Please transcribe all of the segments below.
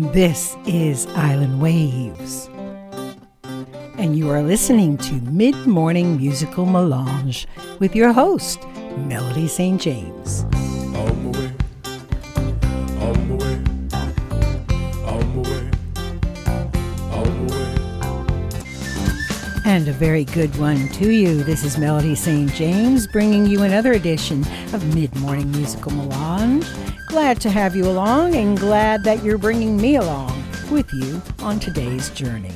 This is Island Waves. And you are listening to Mid Morning Musical Melange with your host, Melody St. James. And a very good one to you. This is Melody St. James bringing you another edition of Mid Morning Musical Melange. Glad to have you along and glad that you're bringing me along with you on today's journey.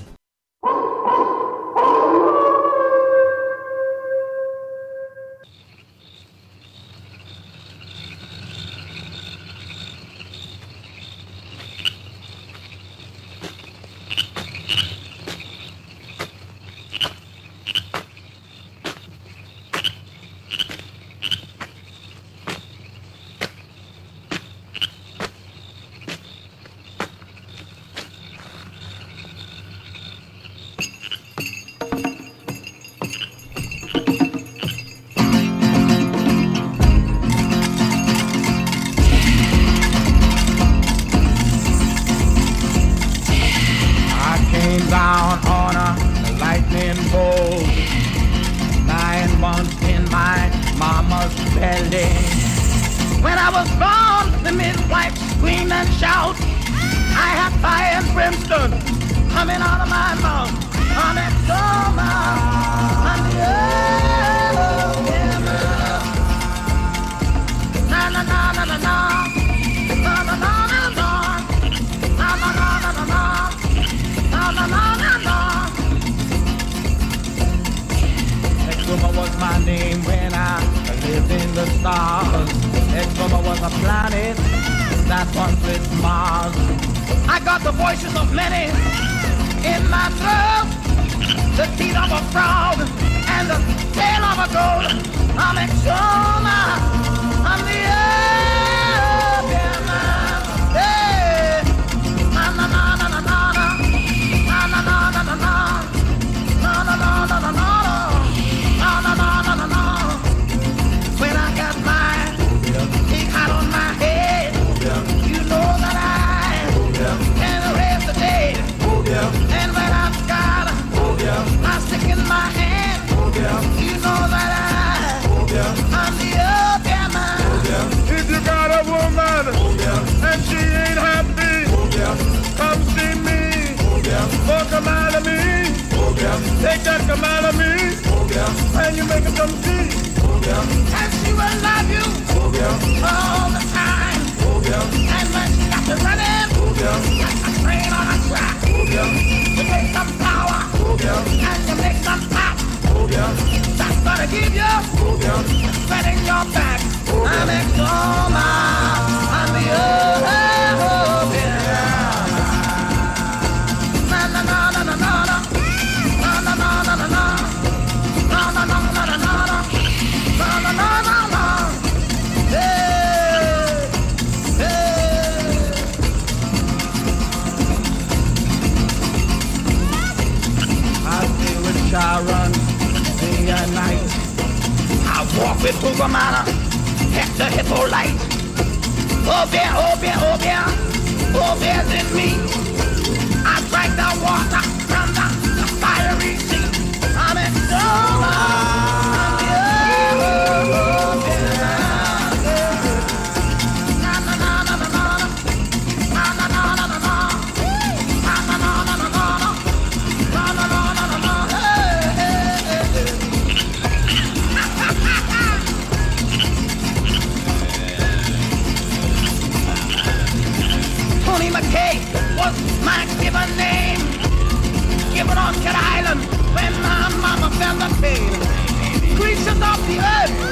Lord, come out of me. Oh, yeah. Take that come out of me. Oh, yeah. And you make it come see. Oh, yeah. And she will love you. Oh, yeah. All the time. Oh, yeah. And when she got to running. Oh, yeah. Like a train on a track. Oh, yeah. You make some power. Oh, yeah. And you make some pop. Oh, yeah. That's gonna give you. Oh, yeah. Setting your back. Oh, yeah. I'm in coma. I'm the other. Prophet to the manor, Hector Hippolyte. Oh bear, oh bear, oh bear, oh bear's in me. I drank the water from the, the fiery sea. I'm in so smell the pain. Creatures of the earth.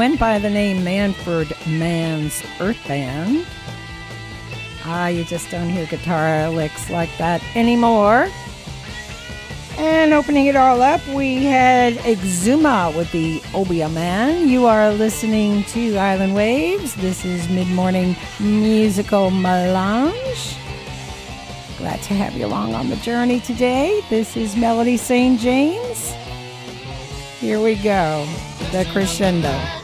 Went by the name Manfred Mann's Earth Band. Ah, you just don't hear guitar licks like that anymore. And opening it all up, we had Exuma with the Obeah Man. You are listening to Island Waves. This is Mid Morning Musical Melange. Glad to have you along on the journey today. This is Melody St. James. Here we go, the crescendo.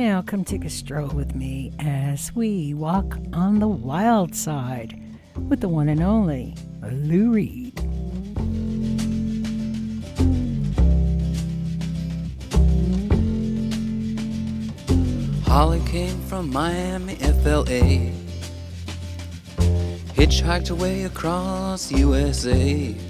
Now come take a stroll with me as we walk on the wild side with the one and only Lou Reed. Holly came from Miami, FLA. Hitchhiked away across USA.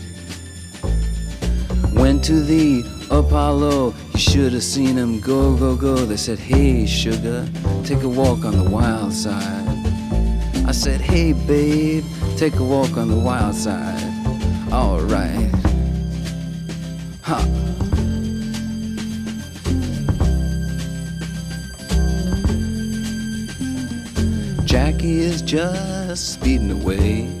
Went to the Apollo, you should have seen him go, go, go. They said, Hey, sugar, take a walk on the wild side. I said, Hey, babe, take a walk on the wild side. Alright. Ha. Jackie is just speeding away.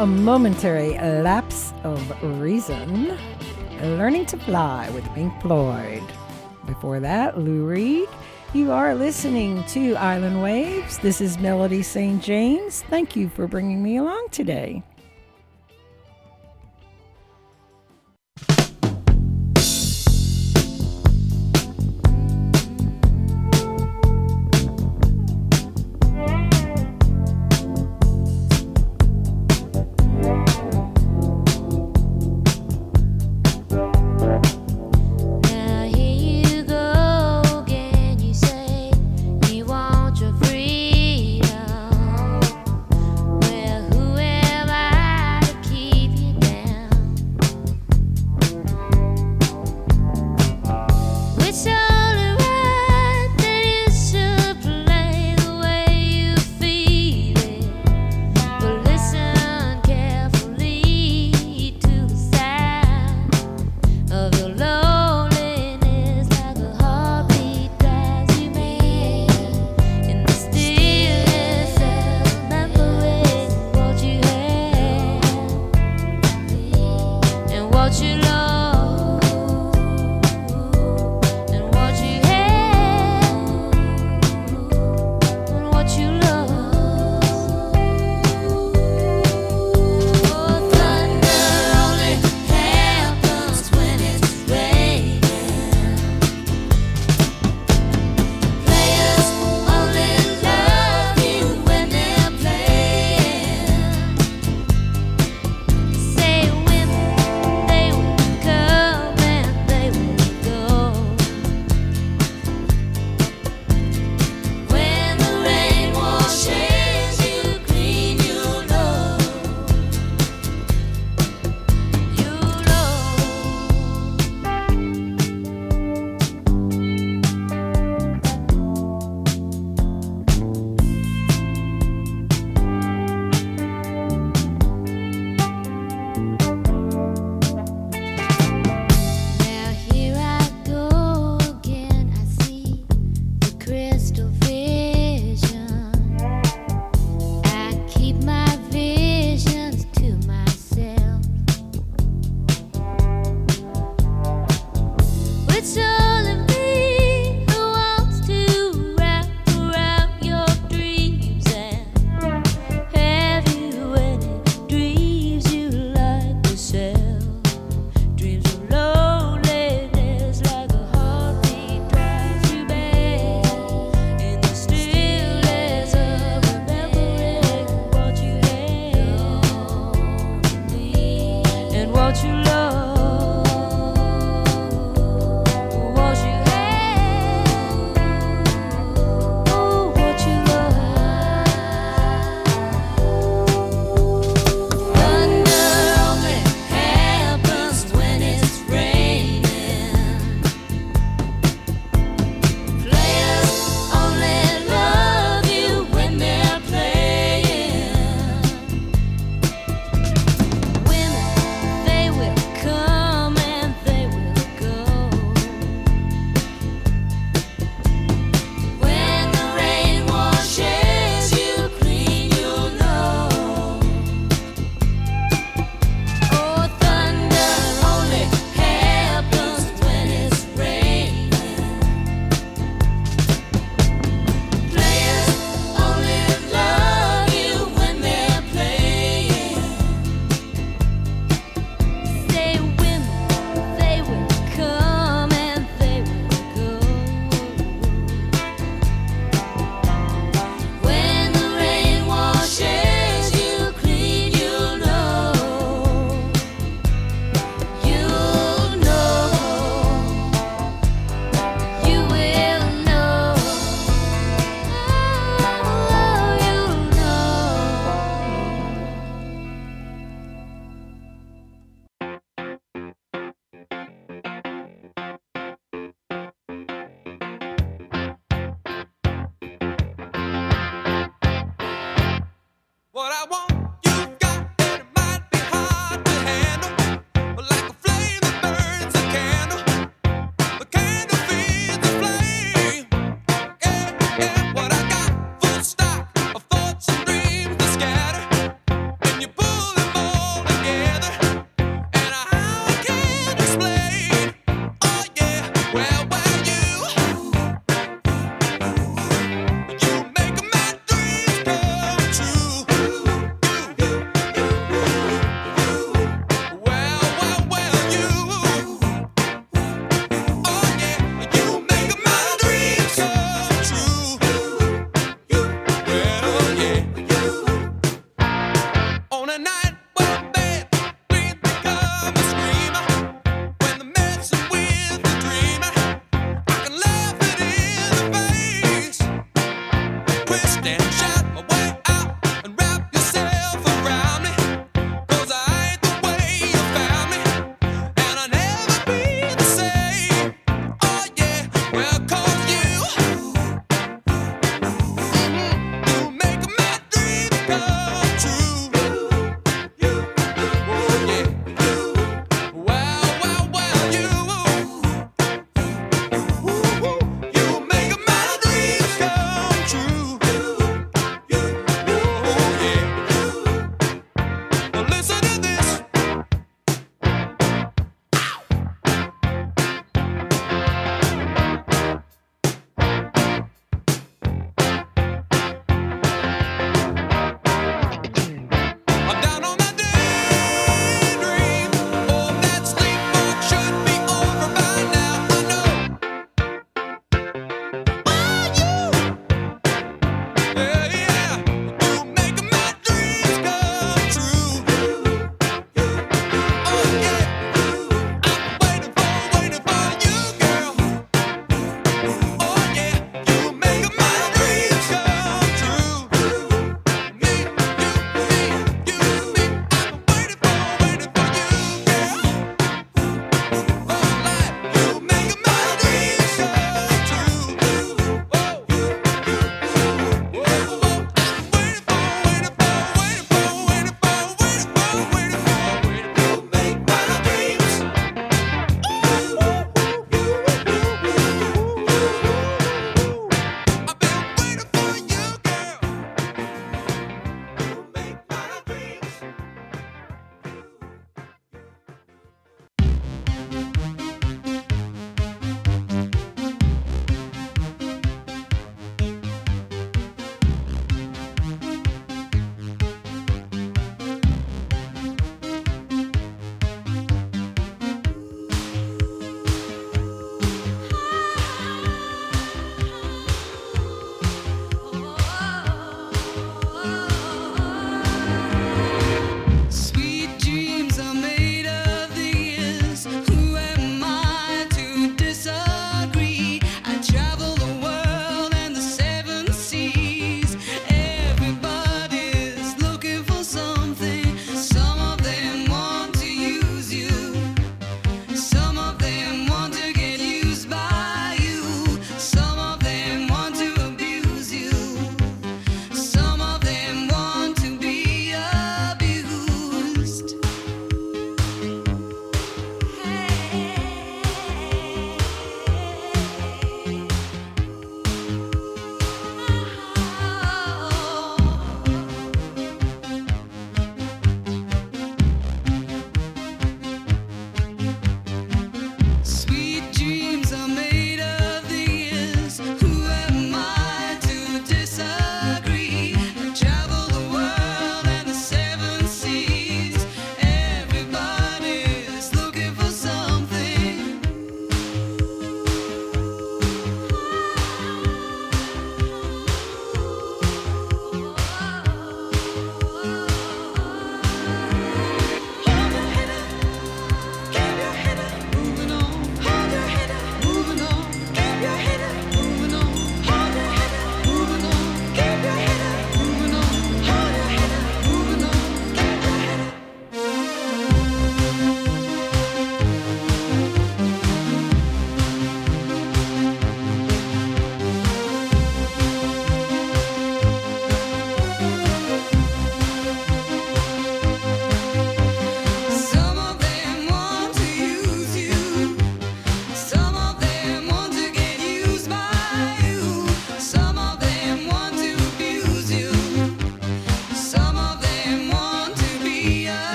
a momentary lapse of reason, Learning to Fly with Pink Floyd. Before that, Lou Reed. You are listening to Island Waves. This is Melody St. James. Thank you for bringing me along today.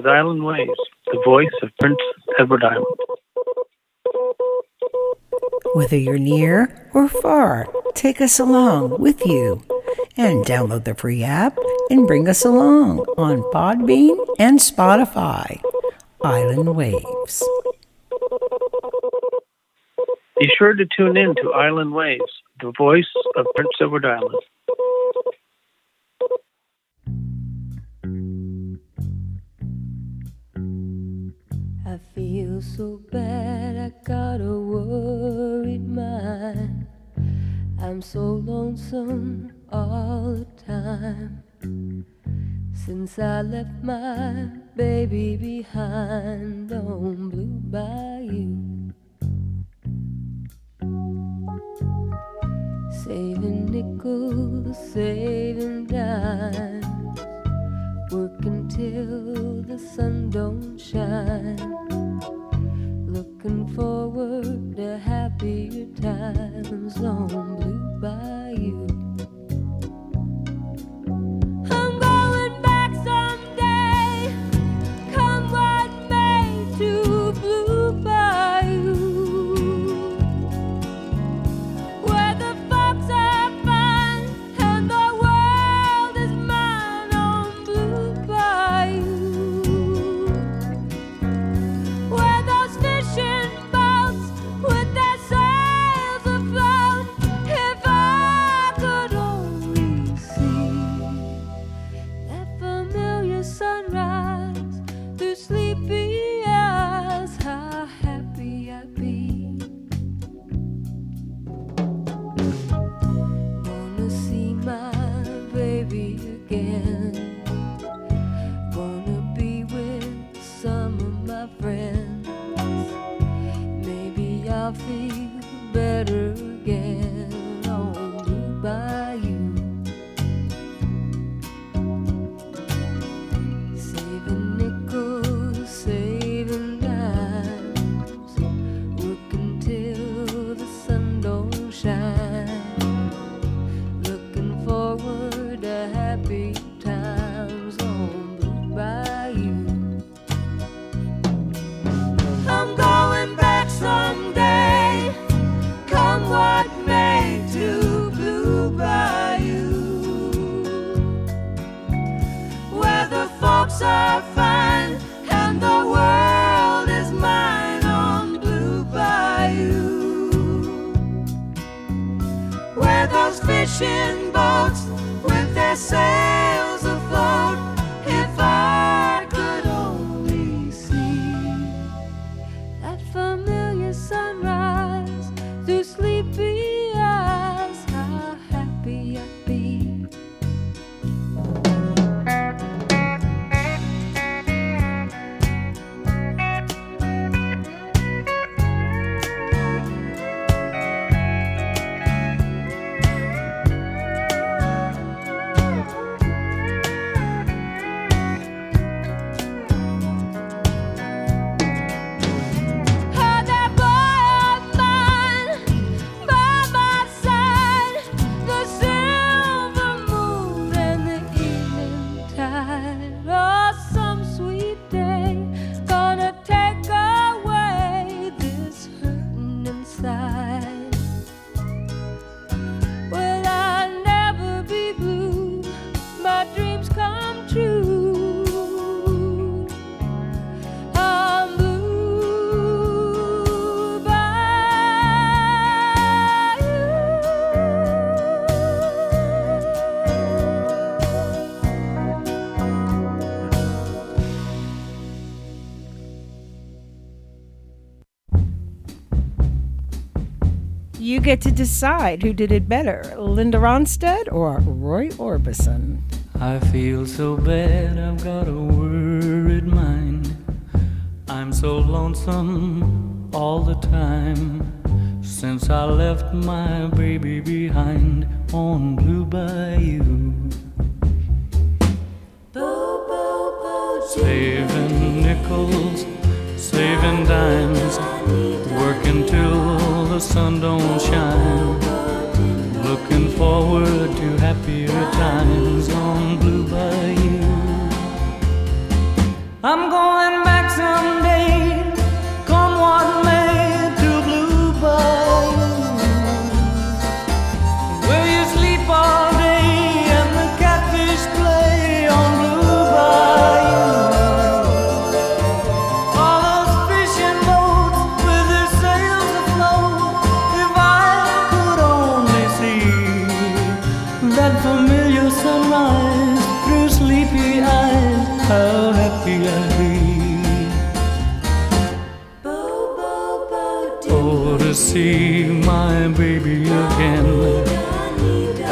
Is Island Waves, the voice of Prince Edward Island. Whether you're near or far, take us along with you and download the free app and bring us along on Podbean and Spotify. Island Waves. Be sure to tune in to Island Waves, the voice of Prince Edward Island. Feel so bad, I got a worried mind. I'm so lonesome all the time. Since I left my baby behind on Blue Bayou. Saving nickels, saving dimes. Working till the sun don't shine. Looking forward to happier times on Blue Bayou. Those You get to decide who did it better, Linda Ronstadt or Roy Orbison. I feel so bad, I've got a worried mind. I'm so lonesome all the time since I left my baby behind on Blue Bayou. Saving nickels, saving dimes, working till the sun don't shine. Looking forward to happier times on Blue Bayou. I'm going see my baby again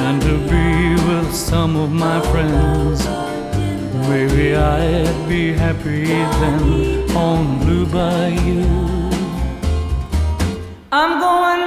and to be with some of my friends. Maybe I'd be happy then on Blue Bayou. I'm going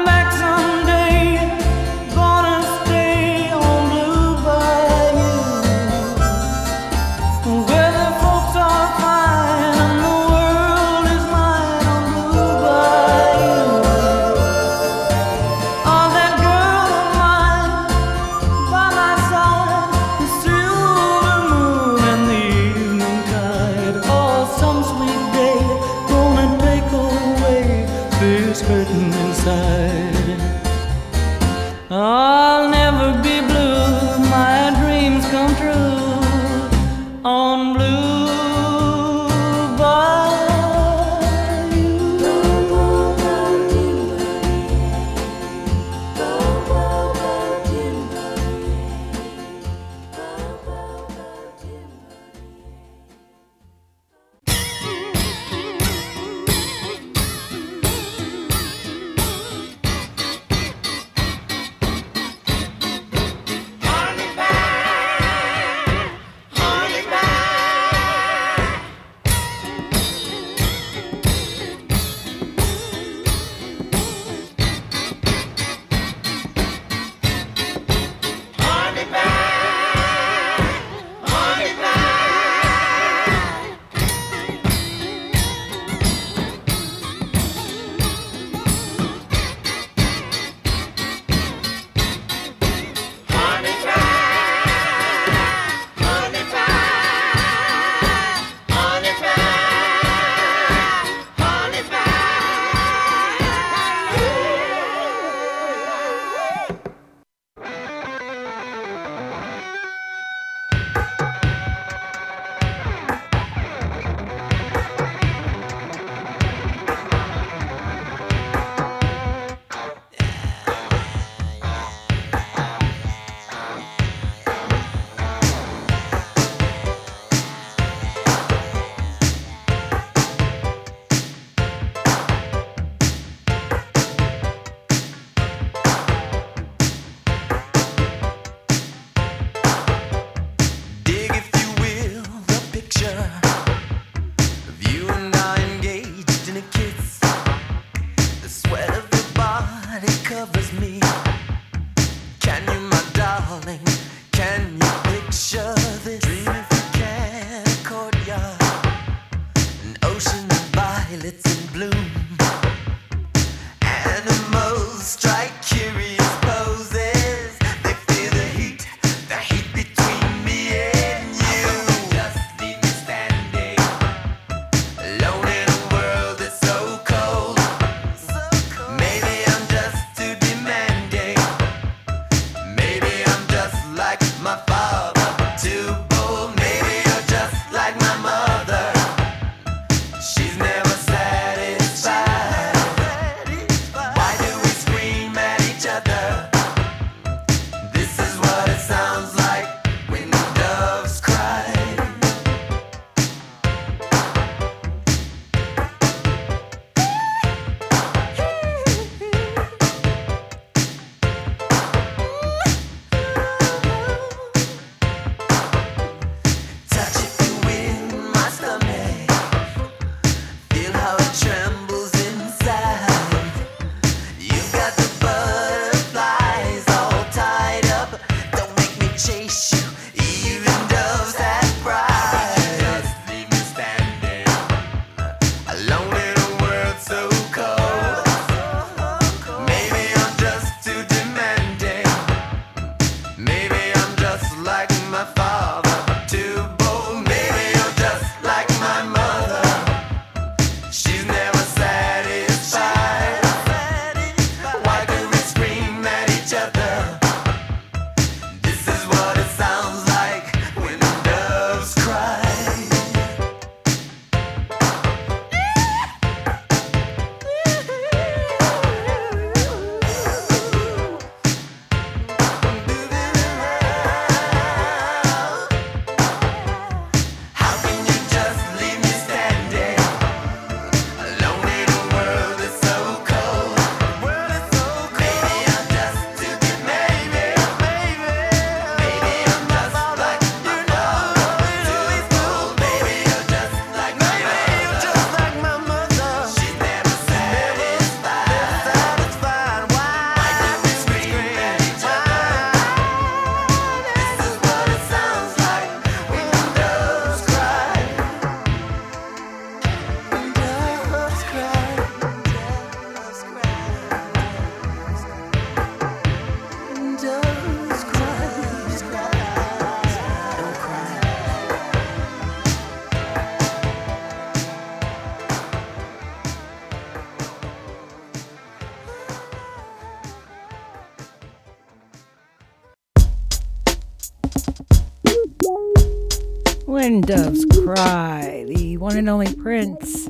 and only Prince.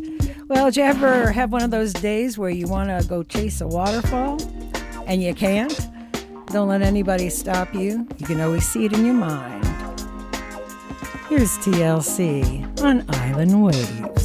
Well, did you ever have one of those days where you want to go chase a waterfall and you can't? Don't let anybody stop you. You can always see it in your mind. Here's TLC on Island Waves.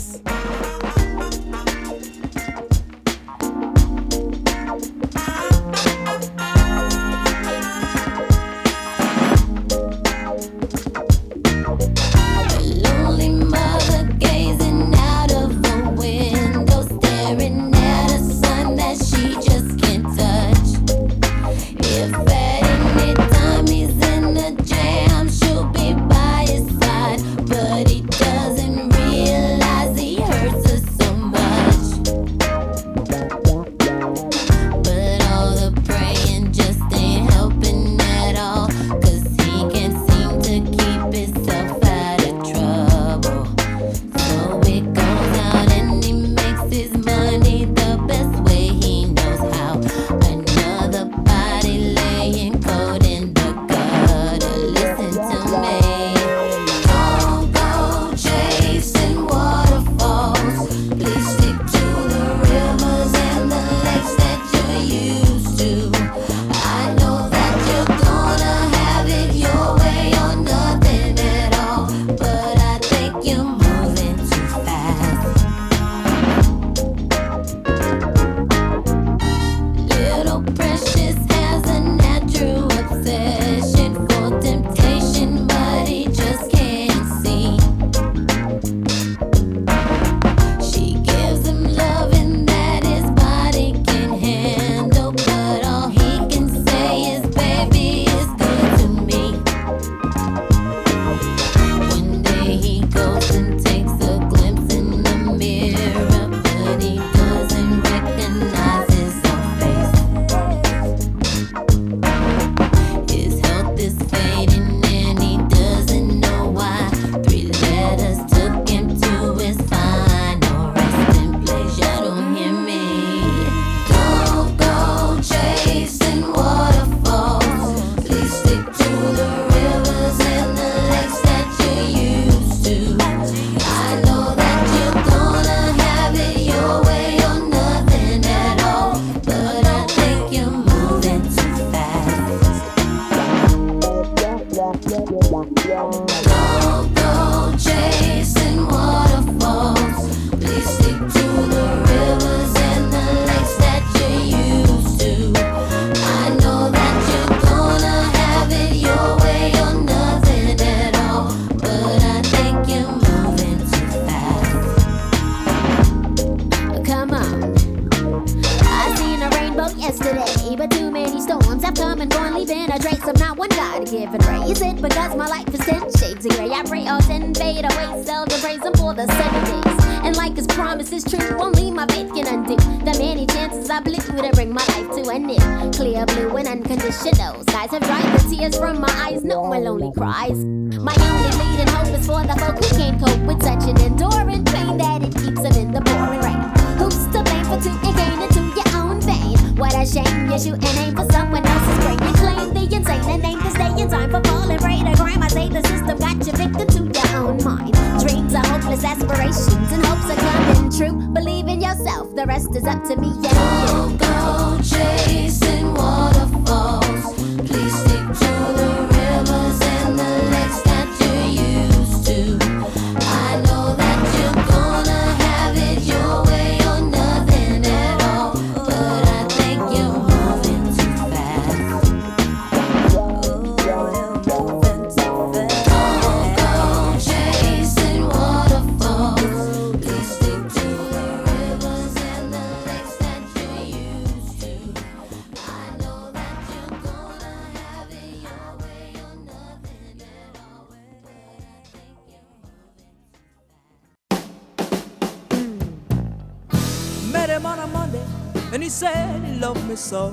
his soul.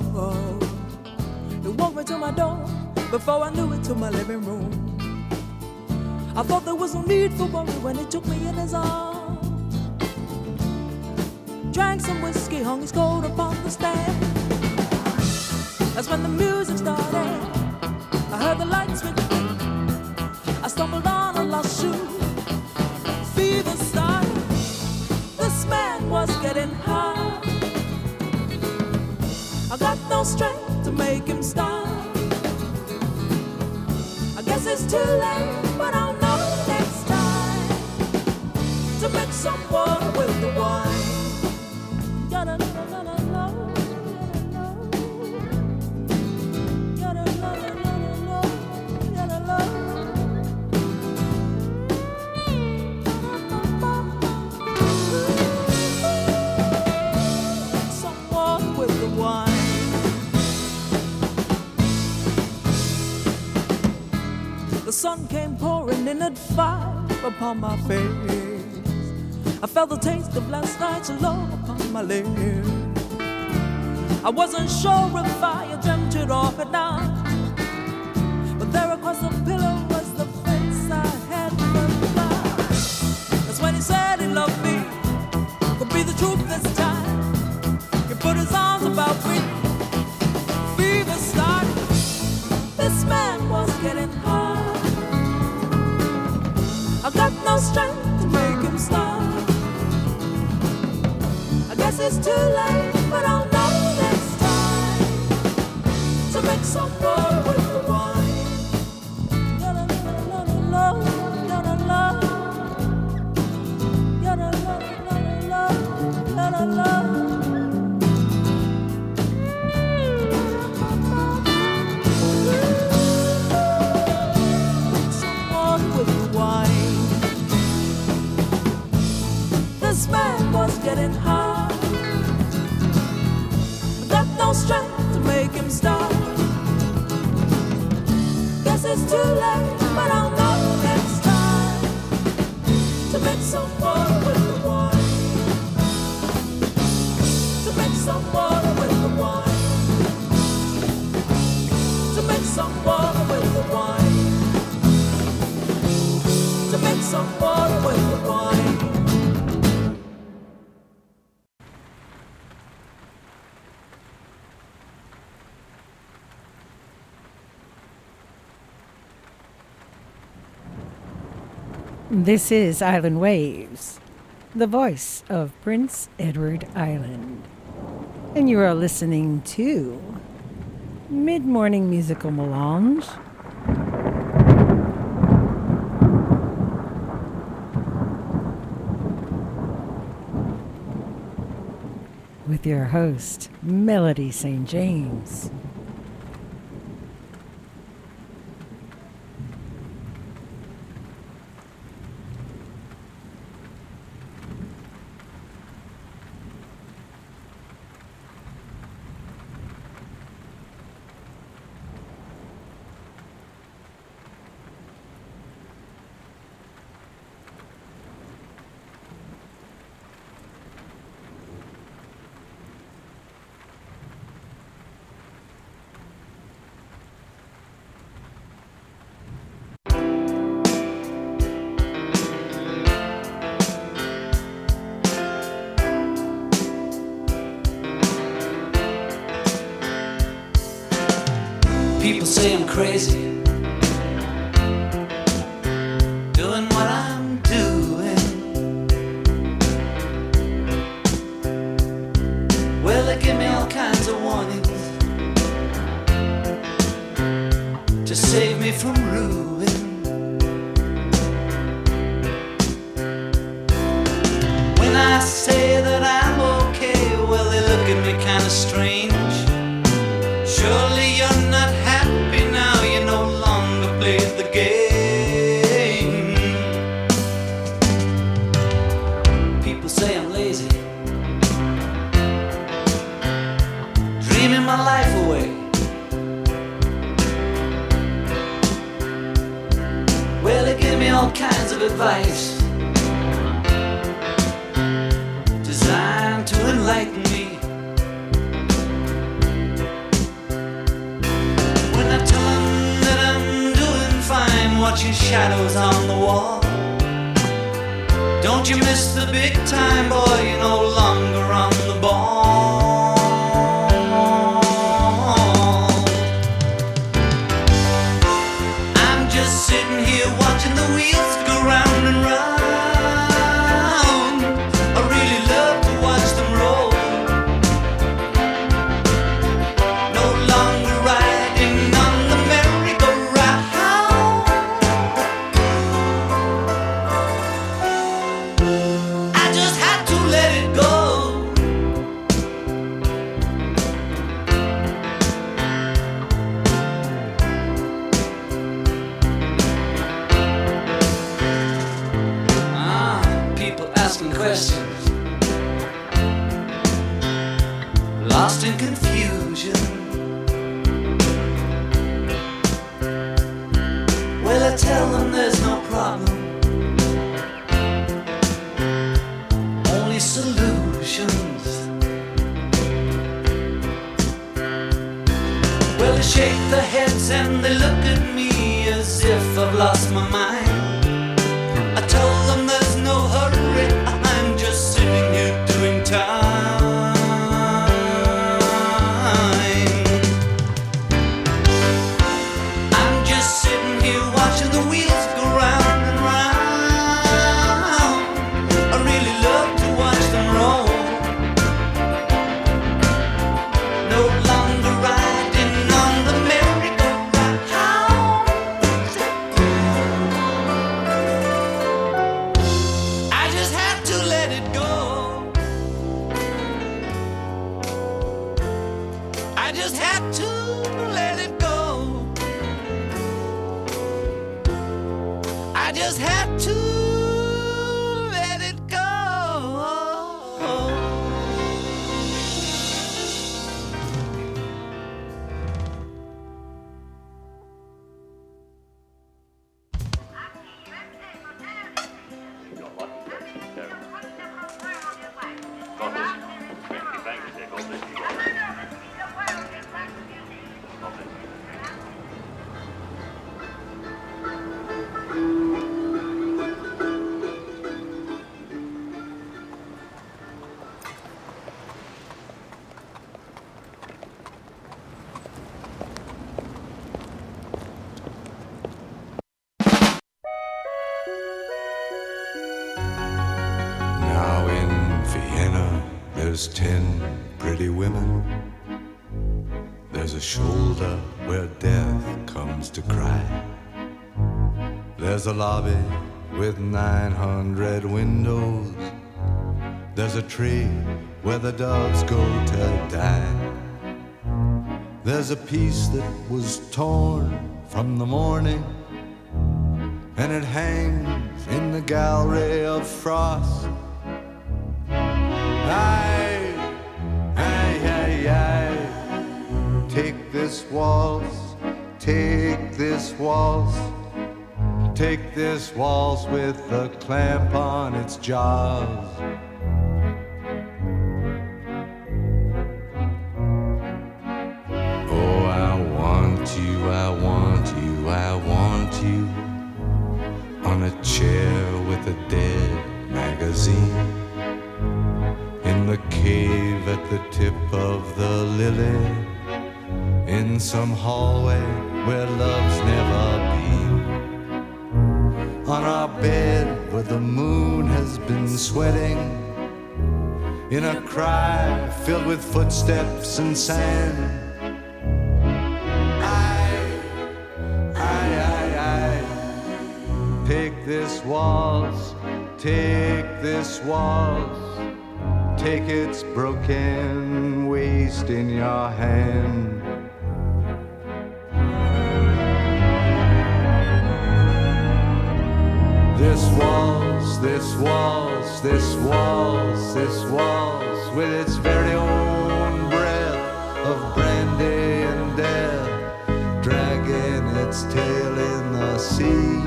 He walked right to my door before I knew it to my living room. I thought there was no need for one. strength to make him stop. I guess it's too late, but I'll know next time to make someone. minute fire upon my face. I felt the taste of last night's love upon my lips. I wasn't sure if I dreamt it or not. This is Island Waves, the voice of Prince Edward Island. And you are listening to Mid Morning Musical Melange. With your host, Melody St. James. crazy. Asking questions, lost in confusion. Well, I tell them there's no problem, only solutions. Well, they shake their heads and they look There's a lobby with 900 windows. There's a tree where the doves go to die. There's a piece that was torn from the morning, and it hangs in the gallery of frost. Aye, aye, aye, aye. Take this waltz, take this waltz, take this waltz with a clamp on its jaws. Oh, I want you, I want you, I want you on a chair with a dead magazine. In the cave at the tip of the lily, in some hallway where love's never been, the moon has been sweating, in a cry filled with footsteps and sand. I, I, I, I, take this waltz, take this waltz. Take its broken waist in your hand. Waltz, this waltz, this waltz, with its very own breath of brandy and death, dragging its tail in the sea.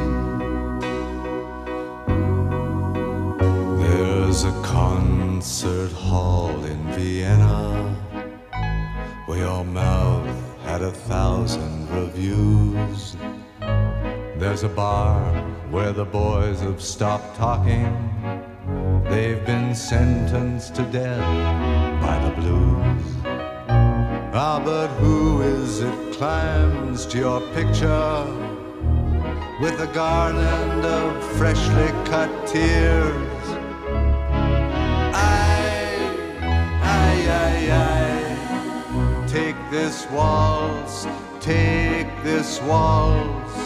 There's a concert hall in Vienna where your mouth had a thousand reviews. There's a bar where the boys have stopped talking. They've been sentenced to death by the blues. Ah, but who is it climbs to your picture with a garland of freshly cut tears? I, I, I, I, take this waltz, take this waltz,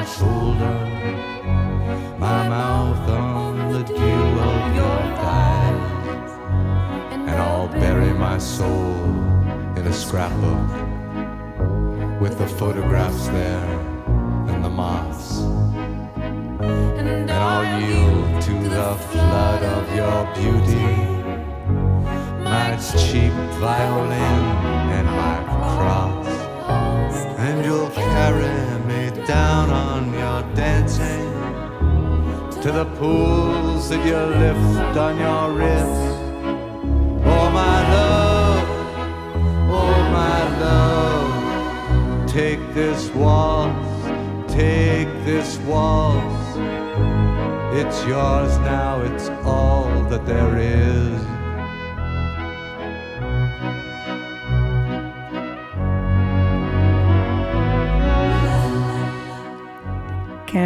my shoulder, my mouth on the dew of your thighs. And I'll bury my soul in a scrapbook with the photographs there and the moths. And I'll yield to the flood of your beauty, my cheap violin and my cross. And you'll carry down on your dancing to the pools that you lift on your wrist. Oh, my love, oh, my love, take this waltz, take this waltz. It's yours now, it's all that there is.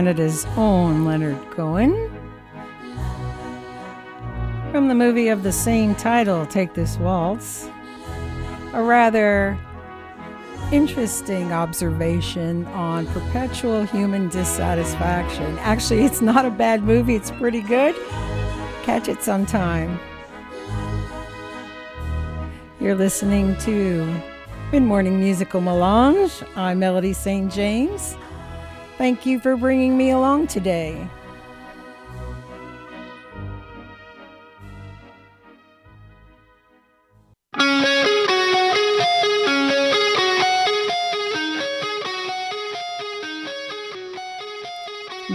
Canada's own Leonard Cohen. From the movie of the same title, Take This Waltz. A rather interesting observation on perpetual human dissatisfaction. Actually, it's not a bad movie, it's pretty good. Catch it sometime. You're listening to Mid Morning Musical Melange. I'm Melody St. James. Thank you for bringing me along today.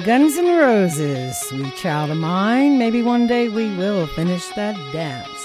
Guns N' Roses, Sweet Child of Mine. Maybe one day we will finish that dance.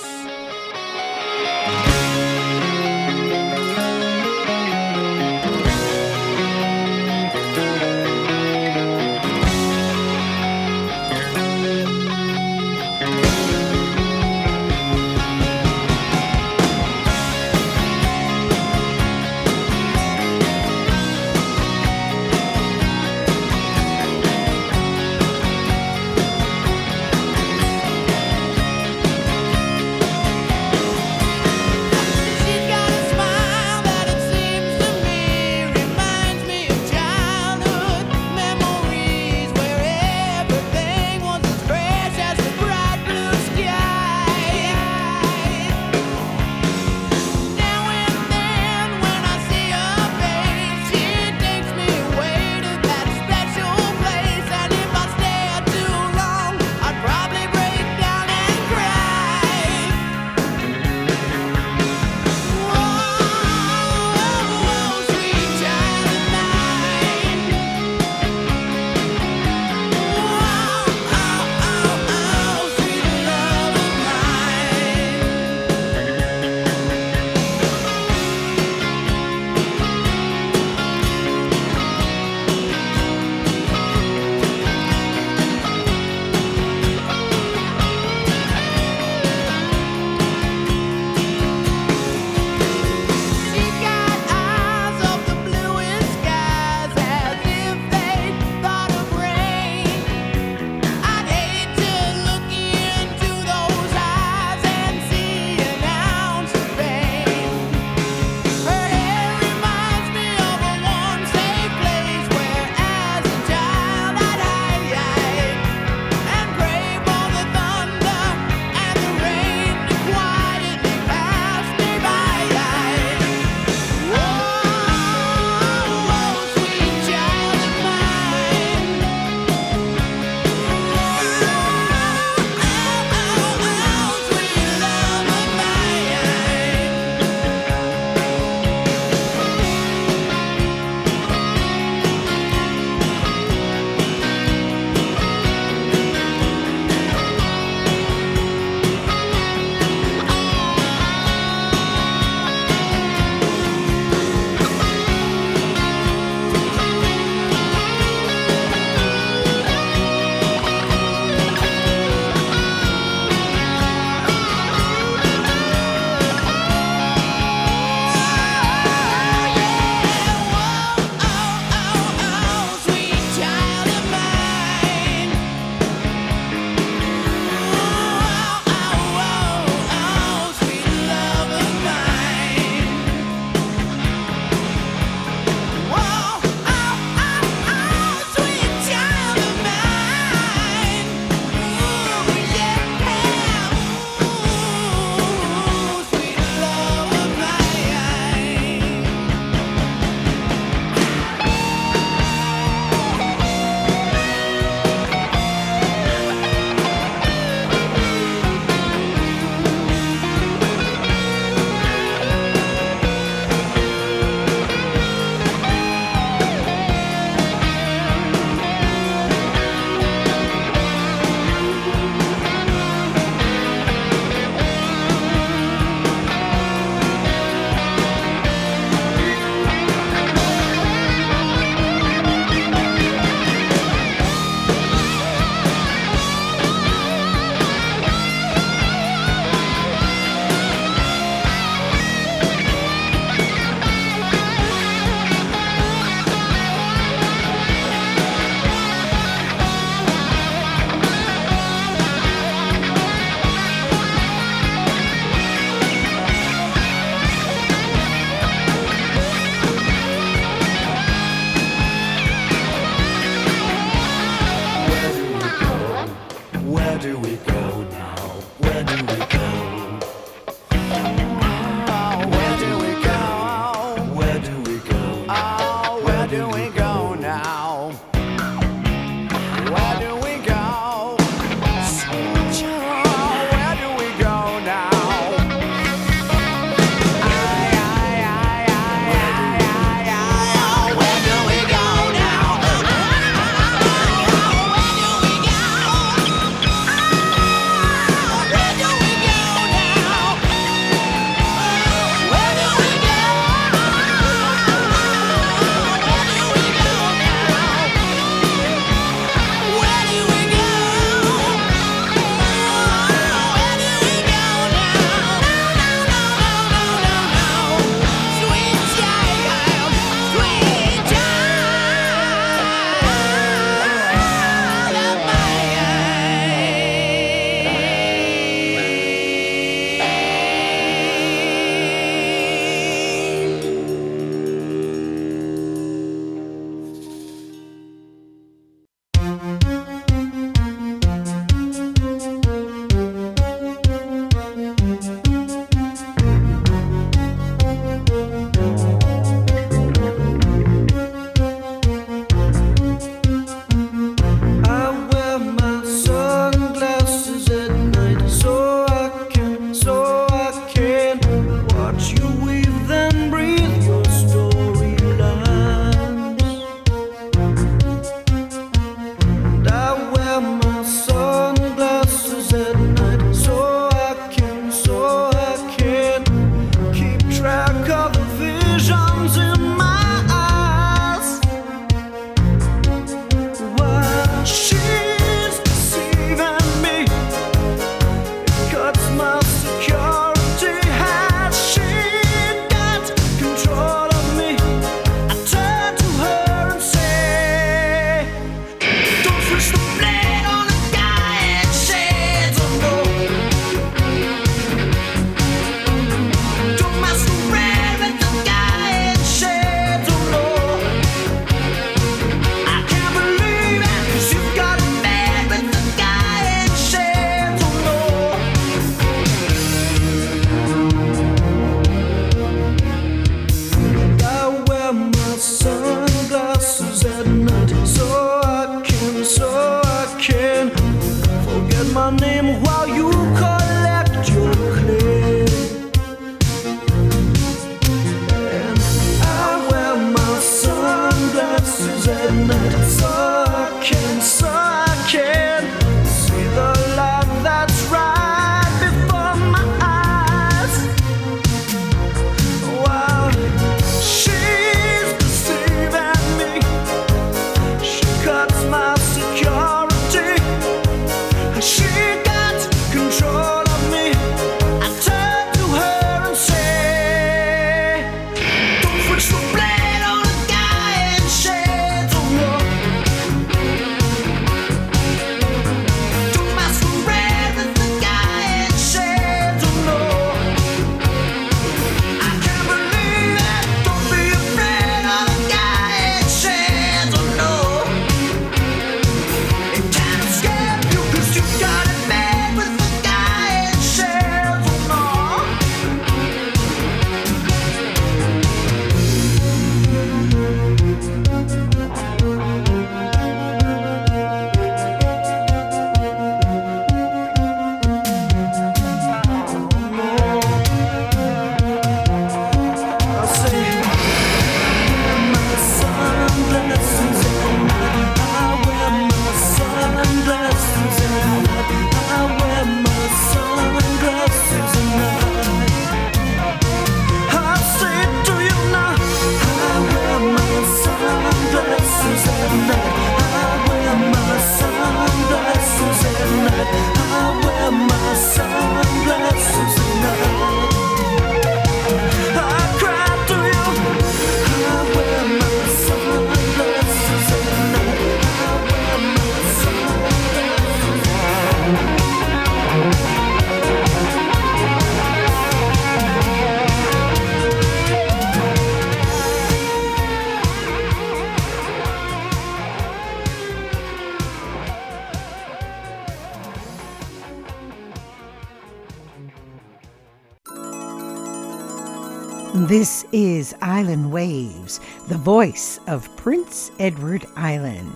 Voice of Prince Edward Island.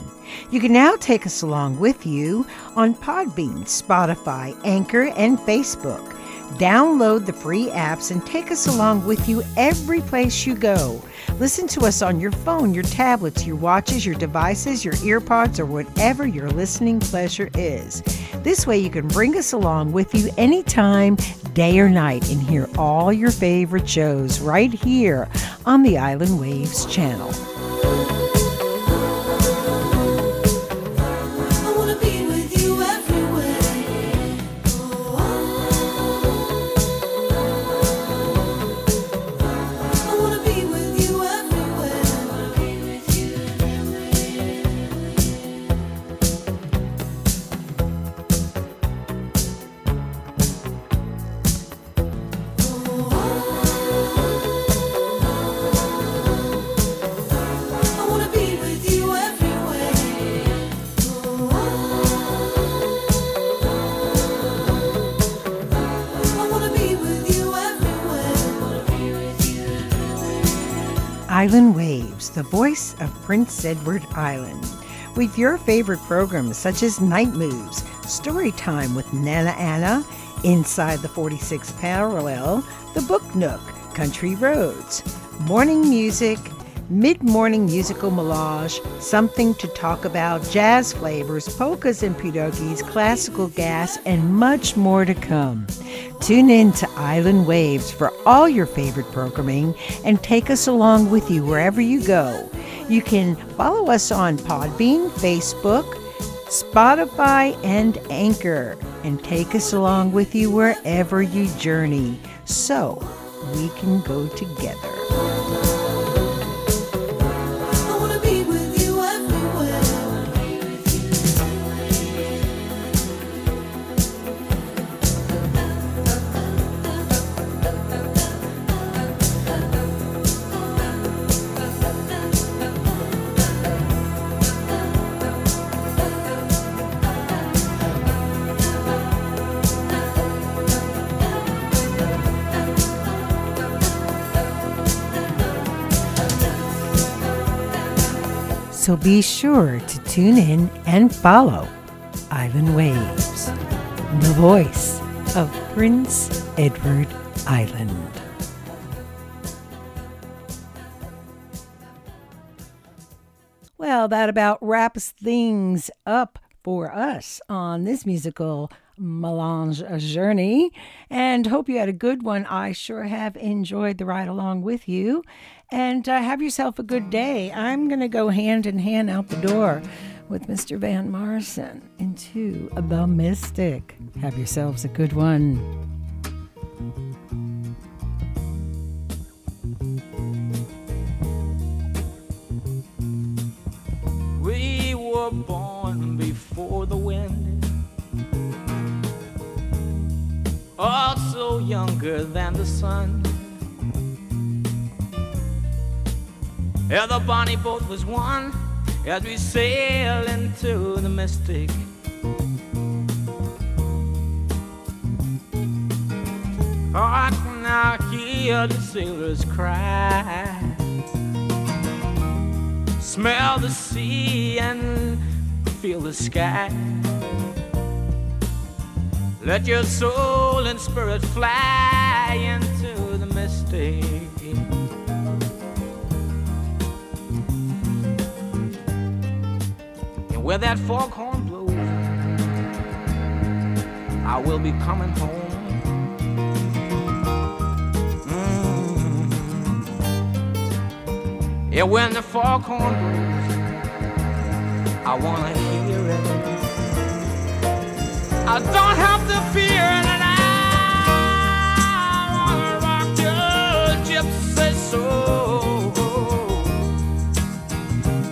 You can now take us along with you on Podbean, Spotify, Anchor, and Facebook. Download the free apps and take us along with you every place you go. Listen to us on your phone, your tablets, your watches, your devices, your earpods, or whatever your listening pleasure is. This way, you can bring us along with you anytime, day or night, and hear all your favorite shows right here on the Island Waves channel. Island Waves, the voice of Prince Edward Island. With your favorite programs such as Night Moves, Story Time with Nana Anna, Inside the 46 Parallel, The Book Nook, Country Roads, Morning Music, Mid Morning Musical Melange, Something to Talk About, Jazz Flavors, Polkas and Pierogies, Classical Gas, and much more to come. Tune in to Island Waves for all your favorite programming and take us along with you wherever you go. You can follow us on Podbean, Facebook, Spotify, and Anchor, and take us along with you wherever you journey so we can go together. So be sure to tune in and follow Island Waves, the voice of Prince Edward Island. Well, that about wraps things up for us on this musical melange journey and hope you had a good one. I sure have enjoyed the ride along with you and uh, have yourself a good day. I'm going to go hand in hand out the door with Mr. Van Morrison into The Mystic. Have yourselves a good one. We were born before the wind, also younger than the sun. Yeah, the bonnie boat was one as we sail into the mystic. Oh, I can now hear the sailors cry smell the sea and feel the sky. Let your soul and spirit fly into the mystic. Where that foghorn blows, I will be coming home. Mm. Yeah, when the foghorn blows, I wanna hear it. I don't have to fear and I wanna rock your gypsy soul,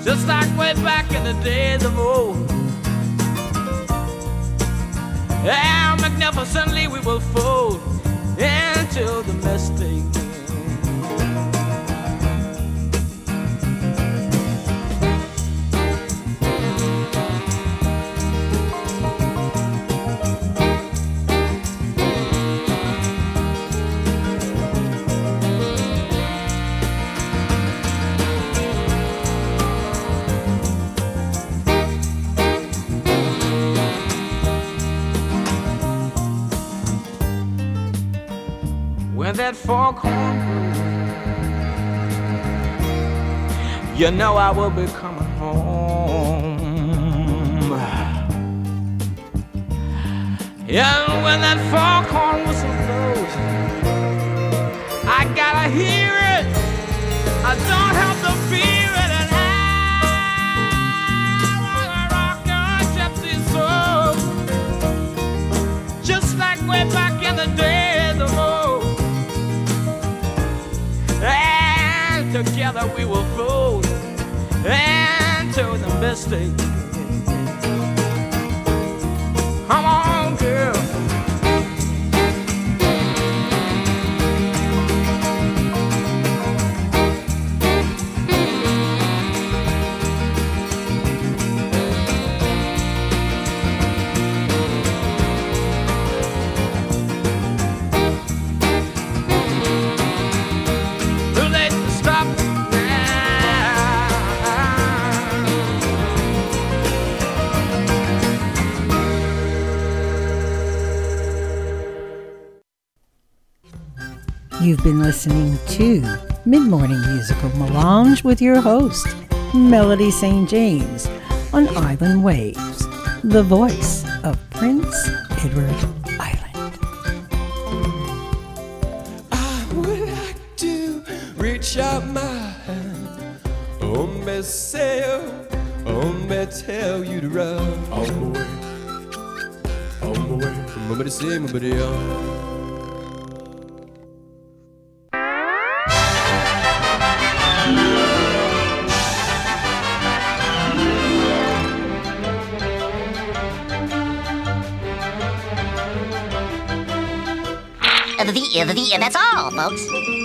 just like way back in the days of old. And magnificently we will fold into the mystic. That foghorn groove, you know I will be coming home. Yeah, when that foghorn whistle blows, I gotta hear it. I don't have to fear it, and I wanna rock your gypsy soul, just like way back in the days together we will float into the mystic. Come on, girl. You've been listening to Mid Morning Musical Melange with your host, Melody St. James, on Island Waves, the voice of Prince Edward Island. I would like to reach out my hand. Oh, me say, oh, oh, me tell you to run. On my way, on my way. Mama say, mama the, that's all, folks.